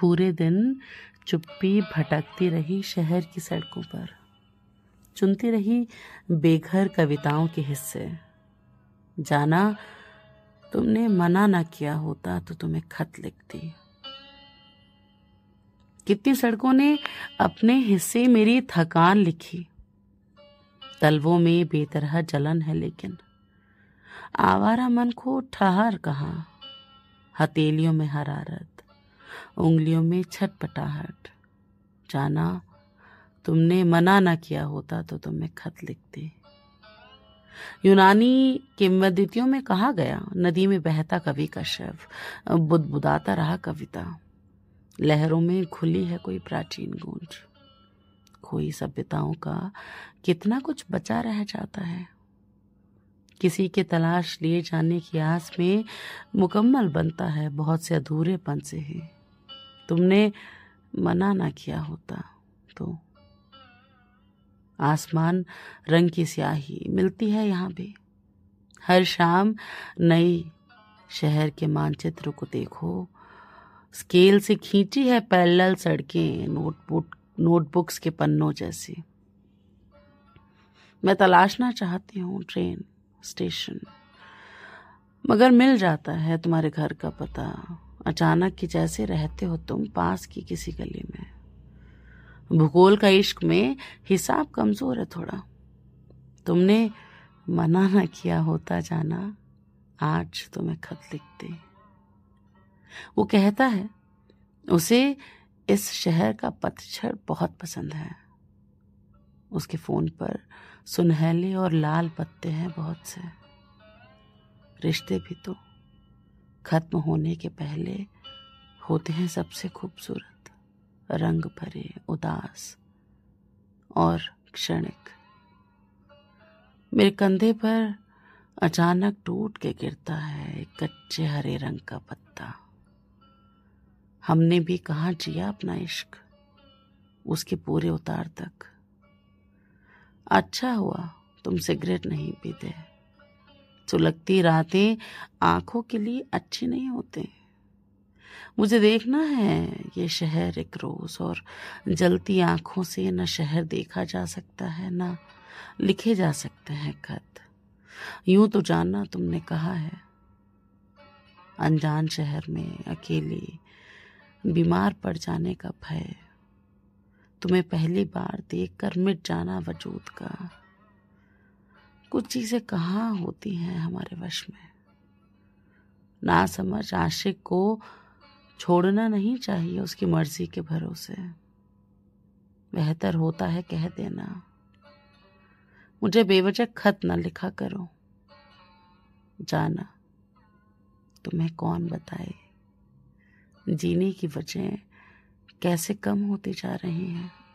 पूरे दिन चुप्पी भटकती रही शहर की सड़कों पर। चुनती रही बेघर कविताओं के हिस्से। जाना, तुमने मना ना किया होता तो तुम्हें खत लिखती। कितनी सड़कों ने अपने हिस्से मेरी थकान लिखी। तलवों में बेतरह जलन है लेकिन। आवारा मन को ठहर कहा? हथेलियों में हरारत। उंगलियों में छटपटाहट। जाना, तुमने मना ना किया होता तो तुम्हें खत लिखती। यूनानी किंवदंतियों में कहा गया, नदी में बहता कवि का शव, बुदबुदाता रहा कविता। लहरों में खुली है कोई प्राचीन गूंज। खोई सभ्यताओं का कितना कुछ बचा रह जाता है। किसी के तलाश लिए जाने की आस में मुकम्मल बनता है, बहुत से अधूरेपन से ही। तुमने मना ना किया होता तो आसमान रंग की स्याही मिलती है यहाँ भी हर शाम नई शहर के मानचित्र को देखो। स्केल से खींची है पैरेलल सड़कें, नोटबुक, नोटबुक्स के पन्नों जैसी। मैं तलाशना चाहती हूँ ट्रेन, स्टेशन। मगर मिल जाता है तुम्हारे घर का पता। अचानक कि जैसे रहते हो तुम पास की किसी गली में। भूगोल का इश्क में हिसाब कमज़ोर है थोड़ा। तुमने मना ना किया होता जाना, आज तुम्हें खत लिखते। वो कहता है, उसे इस शहर का पतझड़ बहुत पसंद है। उसके फ़ोन पर सुनहले और लाल पत्ते हैं बहुत से। रिश्ते भी तो खत्म होने के पहले होते हैं सबसे खूबसूरत, रंग भरे, उदास और क्षणिक। मेरे कंधे पर अचानक टूट के गिरता है एक कच्चे हरे रंग का पत्ता। हमने भी कहा, जिया अपना इश्क, उसके पूरे उतार तक। अच्छा हुआ, तुम सिगरेट नहीं पीते। सुलगती रातें आँखों के लिए अच्छी नहीं होते। मुझे देखना है, ये शहर एक रोज और जलती आँखों से न शहर देखा जा सकता है, न लिखे जा सकते हैं खत। यूँ तो जानना तुमने कहा है। अनजान शहर में अकेली बीमार पड़ जाने का भय। तुम्हें पहली बार देखकर मिट जाना वजूद का। कुछ चीज़ें कहाँ होती हैं हमारे वश में? ना समझ आशिक को छोड़ना नहीं चाहिए उसकी मर्ज़ी के भरोसे। बेहतर होता है कह देना। मुझे बेवजह खत न लिखा करो। जाना, तुम्हें कौन बताए? जीने की वजह कैसे कम होती जा रही हैं?